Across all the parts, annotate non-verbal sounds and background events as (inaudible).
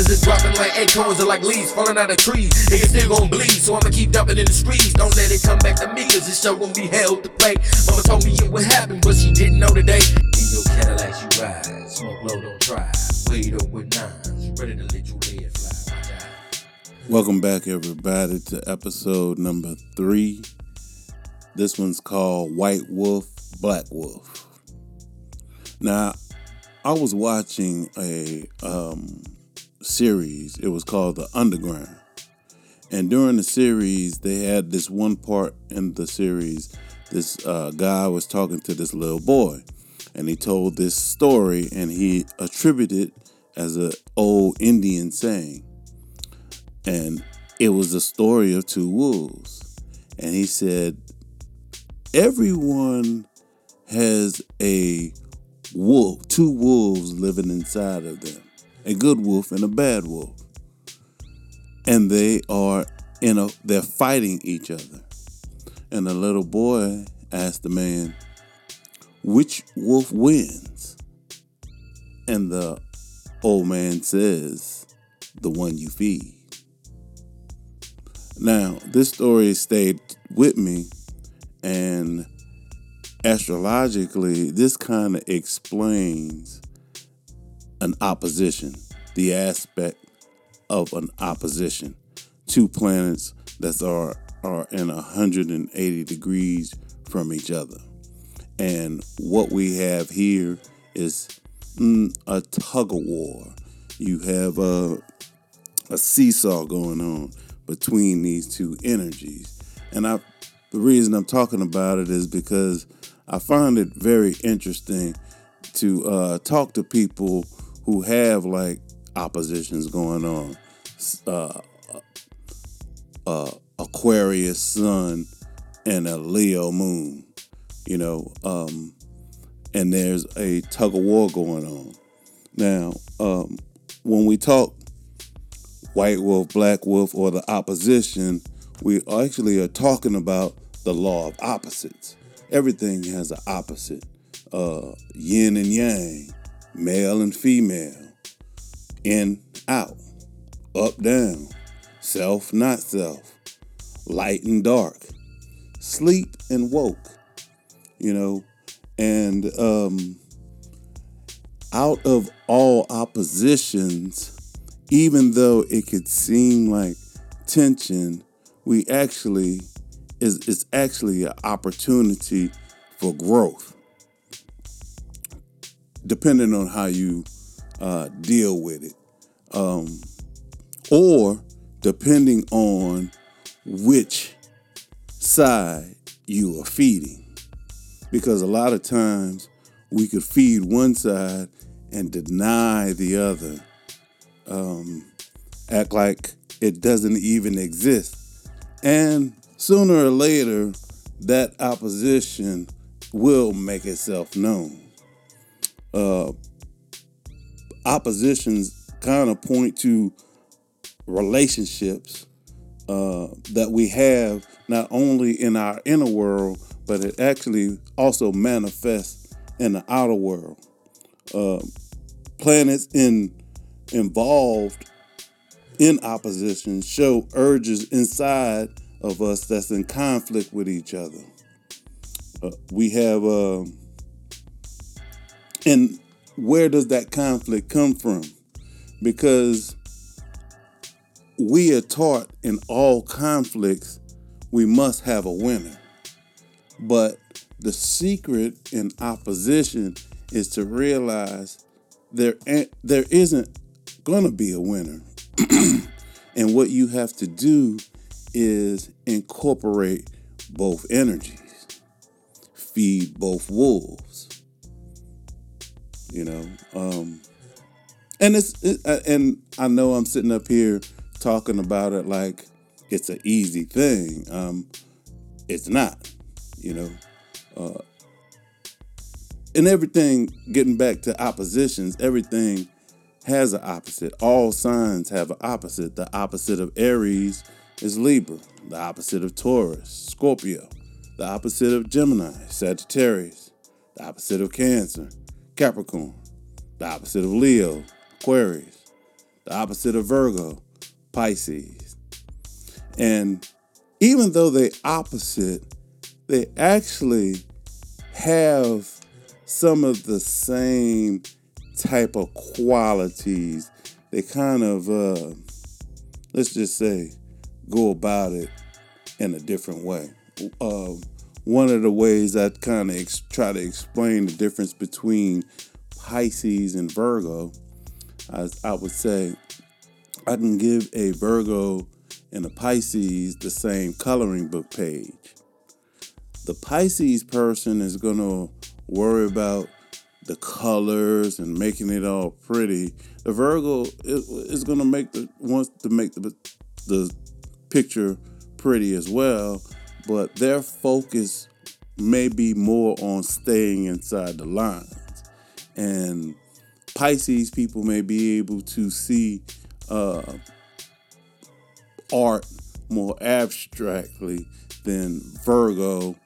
Niggas is dropping like acorns or like leaves falling out of trees. Niggas still gon' bleed, so I'ma keep dumping in the streets. Don't let it come back to me, cause this show gon' be held to play. Mama told me it would happen, but she didn't know today. In your Cadillac, you ride. Smoke low, don't try. Up with nines. Ready to let lead fly. Welcome back, everybody, to episode number three. This one's called White Wolf, Black Wolf. Now, I was watching a um, series. It was called The Underground. And during the series, they had this one part in the series. This uh, guy was talking to this little boy, and he told this story, and he attributed as an old Indian saying and it was the story of two wolves. And he said, Everyone has a wolf, two wolves living inside of them a good wolf and a bad wolf. And they are in a, they're fighting each other. And the little boy asked the man, Which wolf wins? And the old man says, The one you feed. Now, this story stayed with me, and astrologically, this kind of explains an opposition, the aspect of an opposition. Two planets that are, are in 180 degrees from each other. And what we have here is mm, a tug of war. You have a, a seesaw going on between these two energies. And I the reason I'm talking about it is because I find it very interesting to uh, talk to people who have like oppositions going on. Uh, uh, Aquarius sun and a Leo moon, you know, um, and there's a tug of war going on. Now, um, when we talk white wolf, black wolf, or the opposition, we actually are talking about the law of opposites. Everything has an opposite uh, yin and yang, male and female, in, out, up, down, self, not self, light and dark, sleep and woke, you know, and um, out of all oppositions, even though it could seem like tension, we actually is it's actually an opportunity for growth, depending on how you uh, deal with it, um, or depending on which side you are feeding, because a lot of times we could feed one side and deny the other um, act like it doesn't even exist. And sooner or later, that opposition will make itself known. Uh, oppositions kind of point to relationships uh, that we have not only in our inner world, but it actually also manifests in the outer world. Uh, planets in involved in opposition show urges inside of us that's in conflict with each other. Uh, we have, uh, and where does that conflict come from? Because we are taught in all conflicts we must have a winner. But the secret in opposition is to realize there there isn't going to be a winner. (clears throat) and what you have to do is incorporate both energies, feed both wolves. You know, um, and it's it, uh, and I know I'm sitting up here talking about it like it's an easy thing. Um, it's not. You know, uh, and everything. Getting back to oppositions, everything has an opposite. All signs have an opposite. The opposite of Aries is Libra. The opposite of Taurus, Scorpio. The opposite of Gemini, Sagittarius. The opposite of Cancer, Capricorn. The opposite of Leo, Aquarius. The opposite of Virgo, Pisces. And even though they opposite, they actually have some of the same type of qualities. They kind of, uh, let's just say, go about it in a different way. Uh, one of the ways I kind of ex- try to explain the difference between Pisces and Virgo, I, I would say I can give a Virgo and a Pisces the same coloring book page. The Pisces person is going to worry about the colors and making it all pretty. The Virgo is, is going to make the wants to make the the picture pretty as well, but their focus may be more on staying inside the lines. And Pisces people may be able to see uh, art more abstractly than Virgo,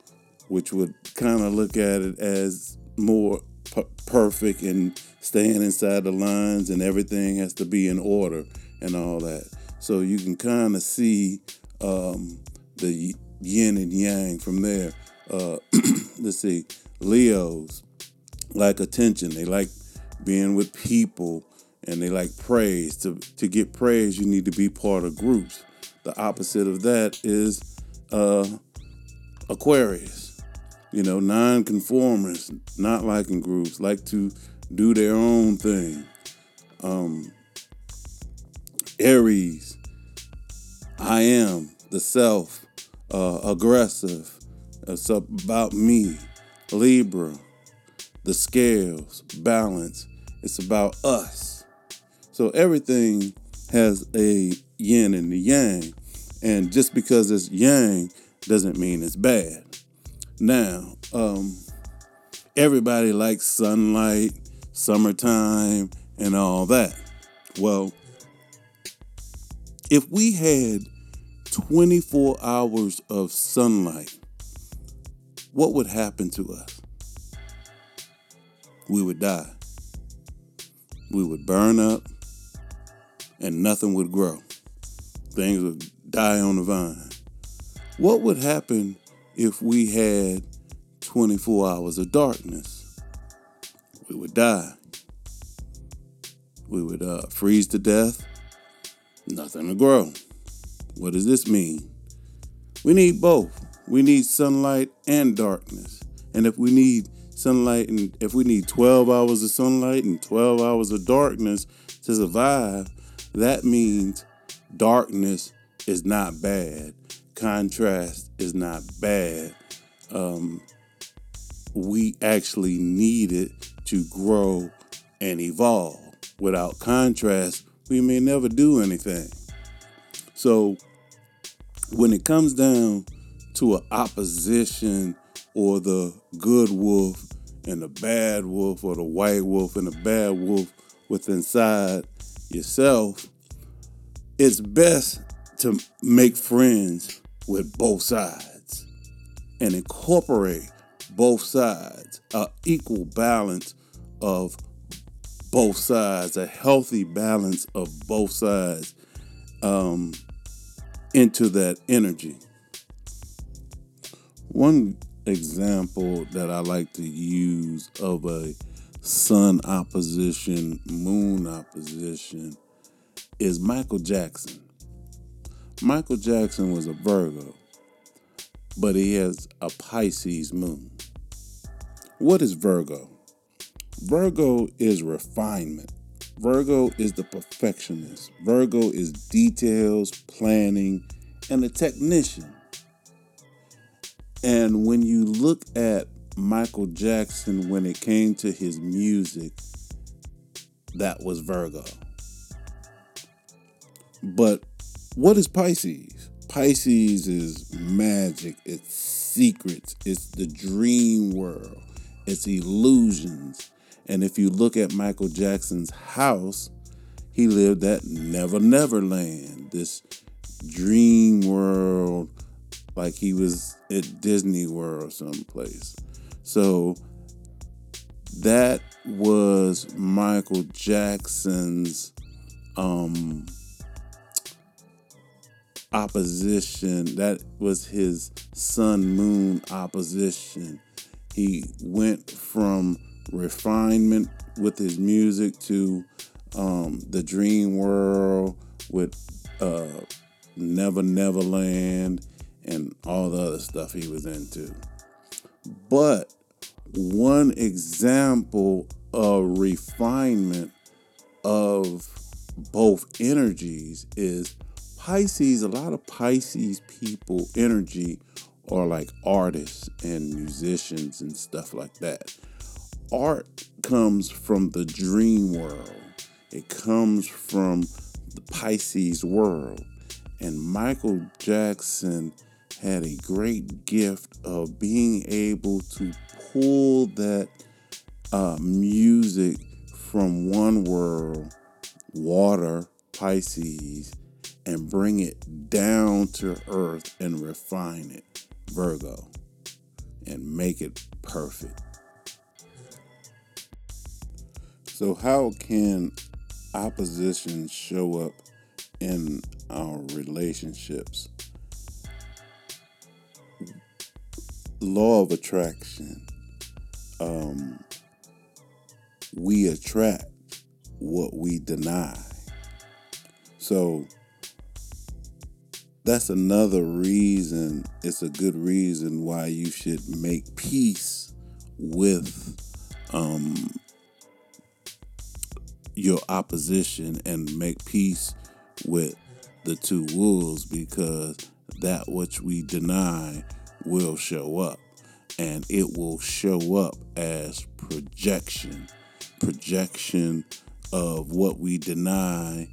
which would kind of look at it as more p- perfect and staying inside the lines and everything has to be in order and all that. So you can kind of see um, the yin and yang from there. Uh, (clears throat) let's see, Leos like attention. They like being with people and they like praise. To to get praise, you need to be part of groups. The opposite of that is uh, Aquarius. You know, non-conformists, not liking groups, like to do their own thing. Um, Aries, I am the self, uh, aggressive. It's about me. Libra, the scales, balance. It's about us. So everything has a yin and the yang. And just because it's yang doesn't mean it's bad. Now, um, everybody likes sunlight, summertime, and all that. Well, if we had 24 hours of sunlight, what would happen to us? We would die. We would burn up and nothing would grow. Things would die on the vine. What would happen if we had 24 hours of darkness? We would die. We would uh, freeze to death. Nothing to grow. What does this mean? We need both. We need sunlight and darkness. And if we need sunlight and if we need 12 hours of sunlight and 12 hours of darkness to survive, that means darkness is not bad. Contrast is not bad. Um, we actually need it to grow and evolve. Without contrast, we may never do anything. So, when it comes down to an opposition or the good wolf and the bad wolf or the white wolf and the bad wolf within inside yourself, it's best to make friends with both sides and incorporate both sides, a equal balance of both sides, a healthy balance of both sides. Um, into that energy. One example that I like to use of a sun opposition, moon opposition is Michael Jackson. Michael Jackson was a Virgo, but he has a Pisces moon. What is Virgo? Virgo is refinement. Virgo is the perfectionist. Virgo is details, planning, and a technician. And when you look at Michael Jackson when it came to his music, that was Virgo. But what is Pisces? Pisces is magic, it's secrets, it's the dream world, it's illusions. And if you look at Michael Jackson's house, he lived at Never Never Land, this dream world, like he was at Disney World someplace. So that was Michael Jackson's um, opposition. That was his sun moon opposition. He went from refinement with his music to um, the dream world with uh, Never Neverland and all the other stuff he was into. But one example of refinement of both energies is Pisces. A lot of Pisces people energy are like artists and musicians and stuff like that. Art comes from the dream world. It comes from the Pisces world. And Michael Jackson had a great gift of being able to pull that uh, music from one world, water, Pisces, and bring it down to earth and refine it, Virgo, and make it perfect. So, how can opposition show up in our relationships? Law of attraction. Um, we attract what we deny. So that's another reason, it's a good reason why you should make peace with um, your opposition and make peace with the two wolves because that which we deny will show up. And it will show up as projection projection of what we deny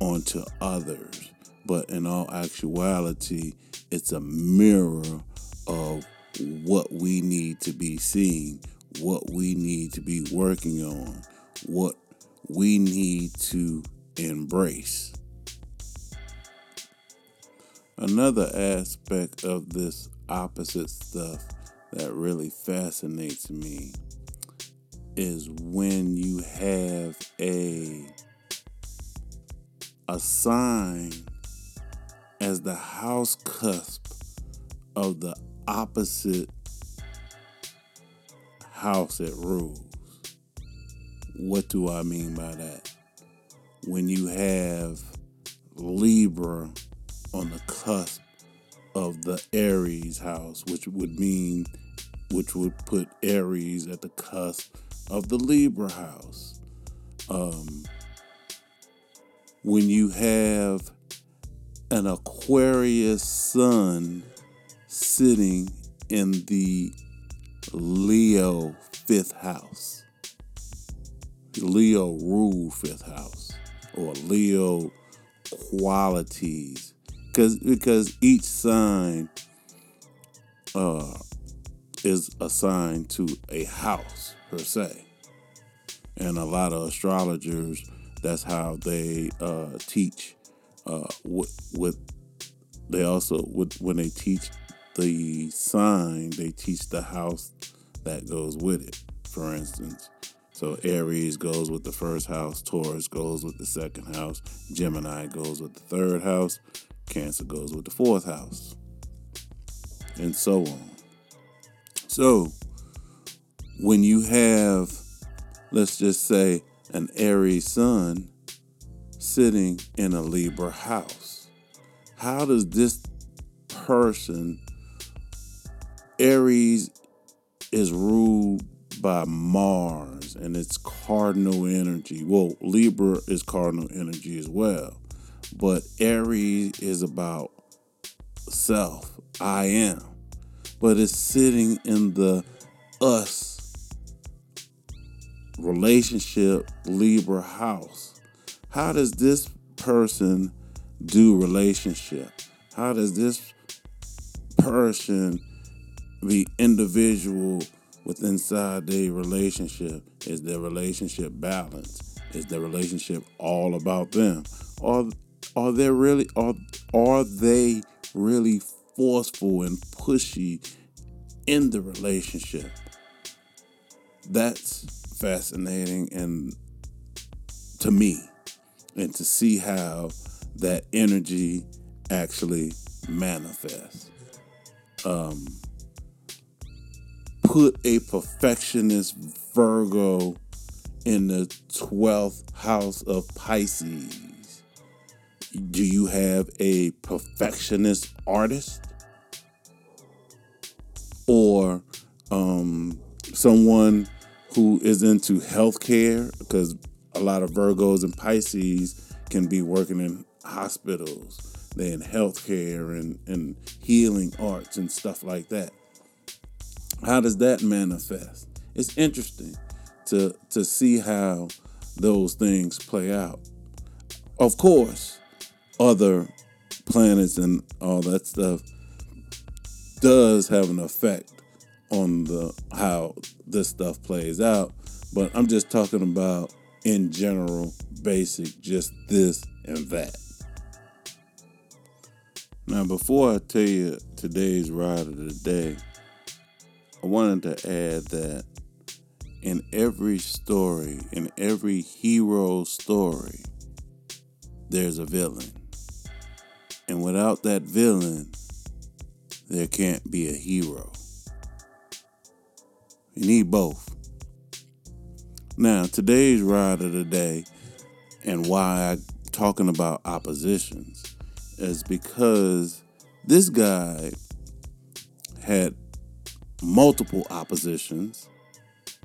onto others. But in all actuality it's a mirror of what we need to be seeing what we need to be working on what we need to embrace. Another aspect of this opposite stuff that really fascinates me is when you have a a sign as the house cusp of the opposite house it rules. What do I mean by that? When you have Libra on the cusp of the Aries house, which would mean, which would put Aries at the cusp of the Libra house. Um, when you have an Aquarius sun sitting in the Leo fifth house. Leo rule fifth house or Leo qualities because because each sign uh, is assigned to a house per se, and a lot of astrologers that's how they uh, teach. Uh, with, with they also with when they teach the sign, they teach the house that goes with it. For instance, so Aries goes with the first house, Taurus goes with the second house, Gemini goes with the third house, Cancer goes with the fourth house, and so on. So when you have, let's just say, an Aries sun sitting in a Libra house, how does this person, Aries is ruled by Mars and its cardinal energy. Well, Libra is cardinal energy as well. But Aries is about self, I am. But it's sitting in the us relationship Libra house. How does this person do relationship? How does this person be individual with inside their relationship? Is their relationship balanced? Is their relationship all about them? Are are they really are are they really forceful and pushy in the relationship? That's fascinating and to me. and to see how that energy actually manifests. Um, put a perfectionist Virgo in the 12th house of Pisces. Do you have a perfectionist artist? Or um, someone who is into healthcare? Because a lot of Virgos and Pisces can be working in hospitals, they're in healthcare and, and healing arts and stuff like that. How does that manifest? It's interesting to to see how those things play out. Of course, other planets and all that stuff does have an effect on the how this stuff plays out, but I'm just talking about in general, basic, just this and that. Now, before I tell you today's ride of the day, I wanted to add that in every story, in every hero story, there's a villain. And without that villain, there can't be a hero. You need both. Now, today's ride of the day and why I'm talking about oppositions is because this guy had multiple oppositions,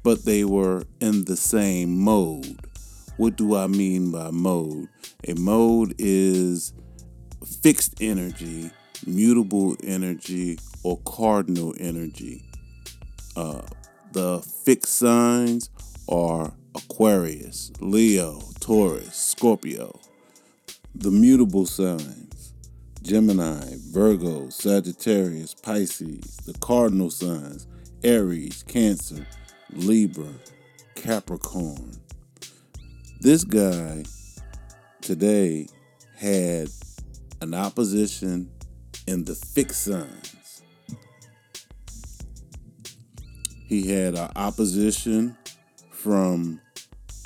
but they were in the same mode. What do I mean by mode? A mode is fixed energy, mutable energy, or cardinal energy. Uh, the fixed signs are Aquarius, Leo, Taurus, Scorpio. The mutable signs Gemini, Virgo, Sagittarius, Pisces. The cardinal signs Aries, Cancer, Libra, Capricorn. This guy today had an opposition in the fixed signs. He had an opposition from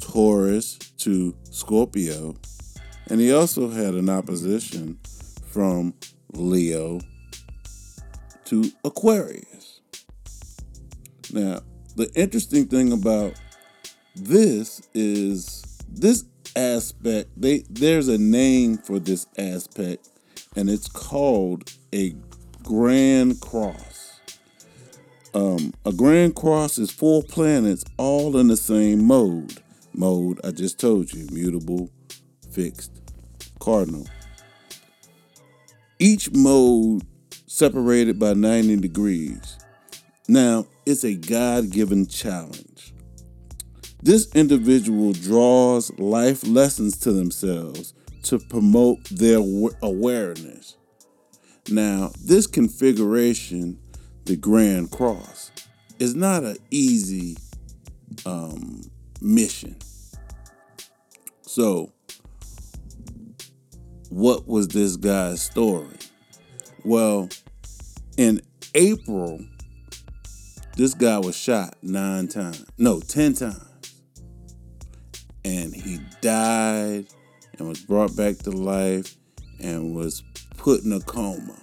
Taurus to Scorpio, and he also had an opposition from Leo to Aquarius. Now, the interesting thing about this is this aspect they there's a name for this aspect and it's called a grand cross. Um, a grand cross is four planets all in the same mode. Mode i just told you mutable fixed cardinal each mode separated by 90 degrees now it's a god-given challenge this individual draws life lessons to themselves to promote their awareness. Now, this configuration, the Grand Cross, is not an easy um, mission. So, what was this guy's story? Well, in April, this guy was shot nine times, no, 10 times and he died and was brought back to life and was put in a coma,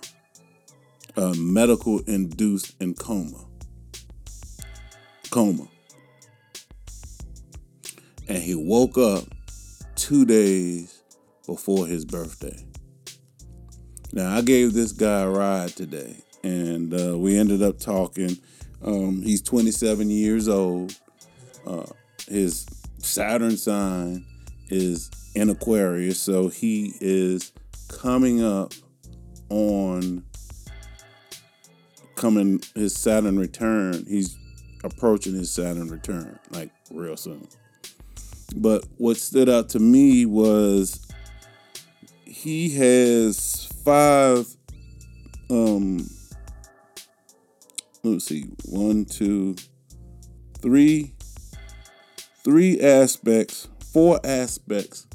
a medical induced in coma. Coma. And he woke up two days before his birthday. Now, I gave this guy a ride today, and uh, we ended up talking. Um, he's 27 years old. Uh, his Saturn sign is in Aquarius, so he is coming up on coming his Saturn return. He's approaching his Saturn return like real soon. But what stood out to me was he has five um let's see, one, two, three three aspects, four aspects,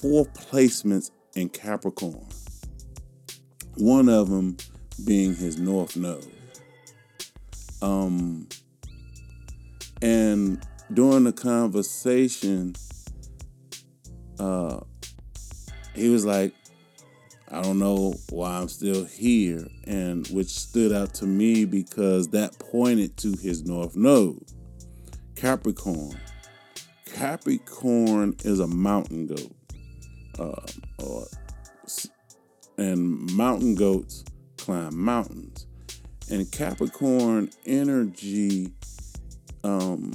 four placements in Capricorn. One of them being his North Node. Um, and during the conversation, uh, he was like, I don't know why I'm still here, and which stood out to me because that pointed to his north node, Capricorn. Capricorn is a mountain goat, uh, or, and mountain goats climb mountains, and Capricorn energy. Um,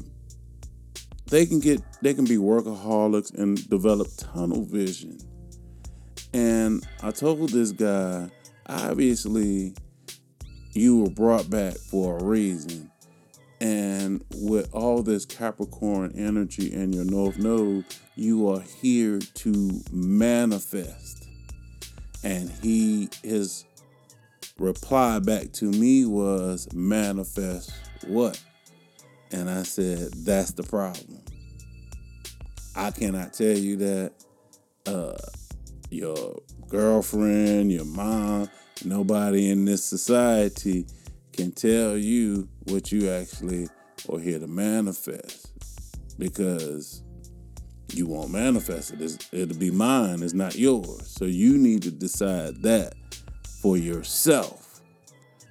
they can get they can be workaholics and develop tunnel vision and I told this guy, obviously, you were brought back for a reason. And with all this Capricorn energy in your North Node, you are here to manifest. And he, his reply back to me was, manifest what? And I said, that's the problem. I cannot tell you that. Uh, your girlfriend, your mom, nobody in this society can tell you what you actually are here to manifest because you won't manifest it. It's, it'll be mine, it's not yours. So you need to decide that for yourself.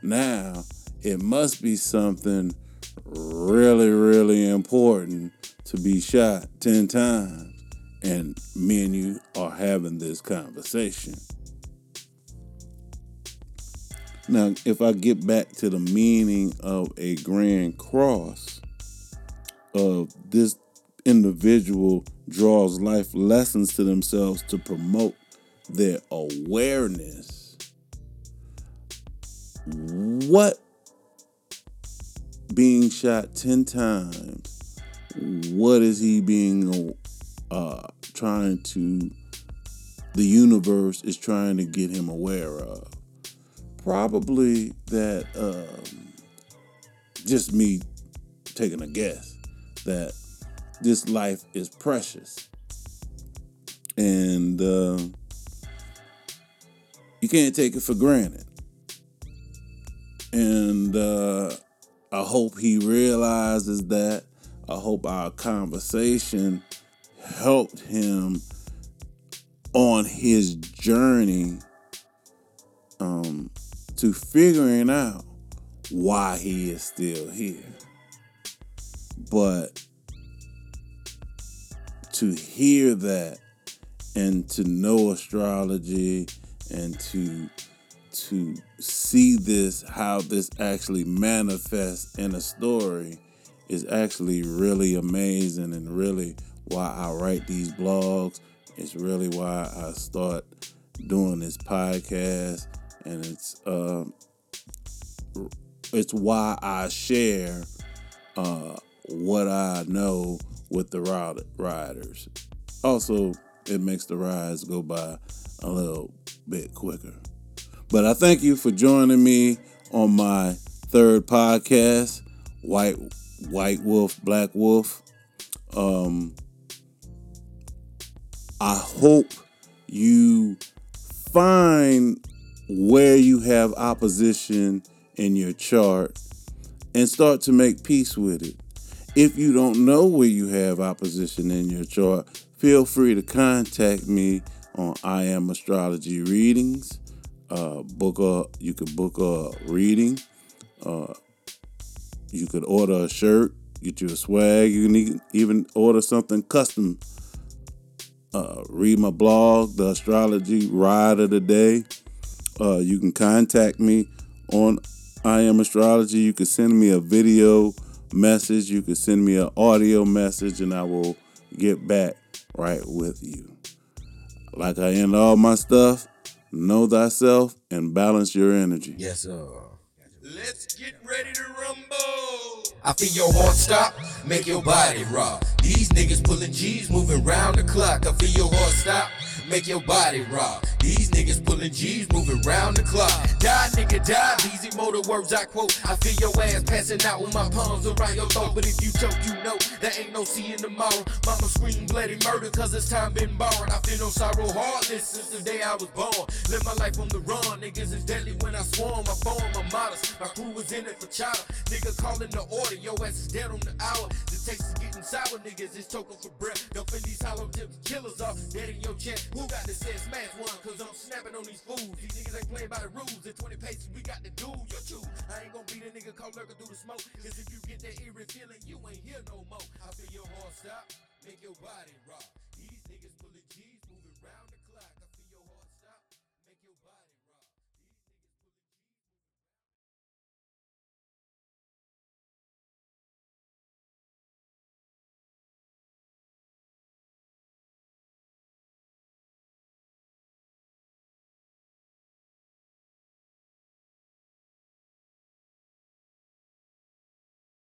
Now, it must be something really, really important to be shot 10 times and me and you are having this conversation. Now, if I get back to the meaning of a grand cross, of this individual draws life lessons to themselves to promote their awareness. What being shot 10 times, what is he being uh, trying to, the universe is trying to get him aware of. Probably that, um, just me taking a guess, that this life is precious. And uh, you can't take it for granted. And uh, I hope he realizes that. I hope our conversation helped him on his journey um, to figuring out why he is still here. But to hear that and to know astrology and to to see this how this actually manifests in a story is actually really amazing and really why I write these blogs. It's really why I start doing this podcast, and it's uh, it's why I share uh, what I know with the riders. Also, it makes the rides go by a little bit quicker. But I thank you for joining me on my third podcast, White White Wolf, Black Wolf. Um, I hope you find where you have opposition in your chart and start to make peace with it. If you don't know where you have opposition in your chart, feel free to contact me on I Am Astrology Readings. Uh, book a you could book a reading. Uh, you could order a shirt, get you a swag. You can even order something custom uh, read my blog, The Astrology Ride of the Day. Uh, you can contact me on I Am Astrology. You can send me a video message. You can send me an audio message, and I will get back right with you. Like I end all my stuff, know thyself and balance your energy. Yes, sir. Let's get ready to rumble. I feel your heart stop, make your body rock. These niggas pulling G's, moving round the clock. I feel your heart stop, make your body rock. These niggas pulling G's, moving round the clock. Die, nigga, die. Easy motor words I quote. I feel your ass passing out with my palms around your throat. But if you choke, you know there ain't no seeing tomorrow. Mama scream bloody murder, cause it's time been borrowed. I feel no sorrow, heartless since the day I was born. Live my life on the run. Niggas is deadly when I swarm. I form, I'm modest. My crew was in it for chowder. Nigga calling the order. Your ass is dead on the hour. The taste is getting sour. Niggas is choking for breath. Dumping these hollow tips killers off. Dead in your chest. Who got the sense? Smash one, cause I'm snapping on these fools. These niggas ain't playing by the rules. In 20 paces, we got to do your choose. I ain't gonna be the nigga called lurker through the smoke. Cause if you get that eerie feeling, you ain't here no more. I feel your heart stop, make your body rock.